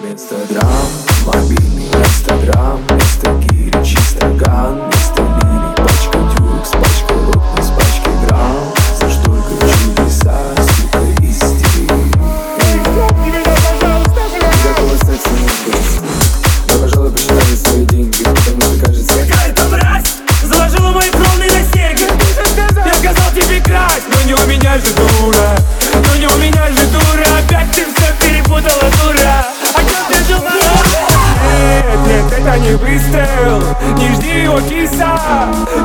Вместо драм, мобильный инстаграм выстрел. Не жди его киса.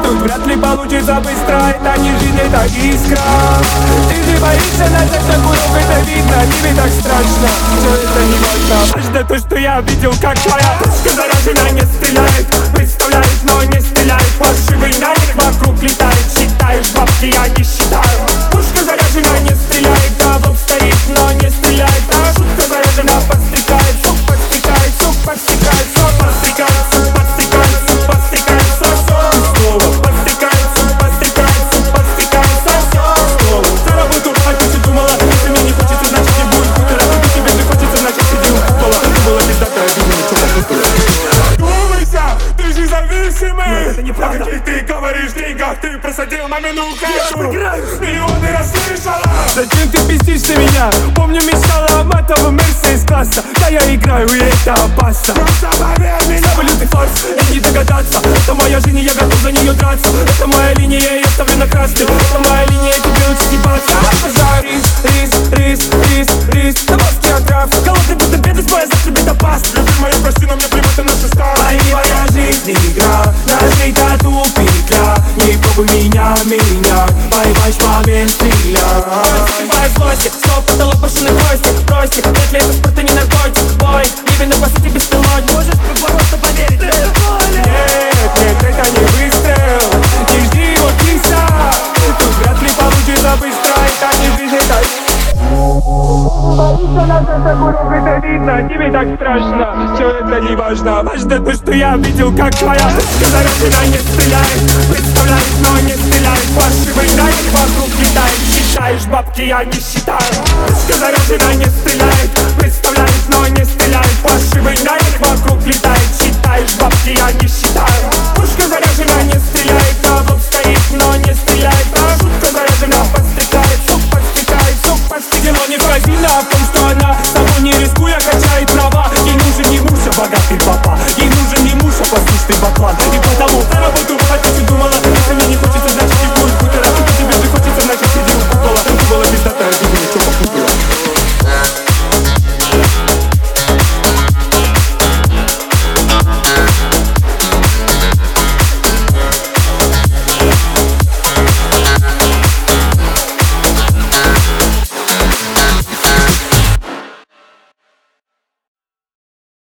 Тут вряд ли получится быстро Это не жизнь, это искра. Ты же боишься на так урок Это видно, тебе так страшно. Все это не важно. Важно то, что я видел, как твоя Пушка заражена не стреляет Нет, это неправда. Какие ты говоришь деньгах Ты просадил мамину хату Миллионы расслышала Зачем ты пиздишь на меня? Помню, о матовом Мерседес класса. Да я играю, и это опасно тебе так страшно. Все это не важно Важно то, что я видел, как твоя Сказали, тебя не стреляет. Представляет, но не стреляет. Ваши война и вокруг летает. Считаешь бабки, я не считаю. Сказали, тебя не стреляет. Представляет, но не стреляет. Ваши война и вокруг летает. Считаешь бабки, я не считаю.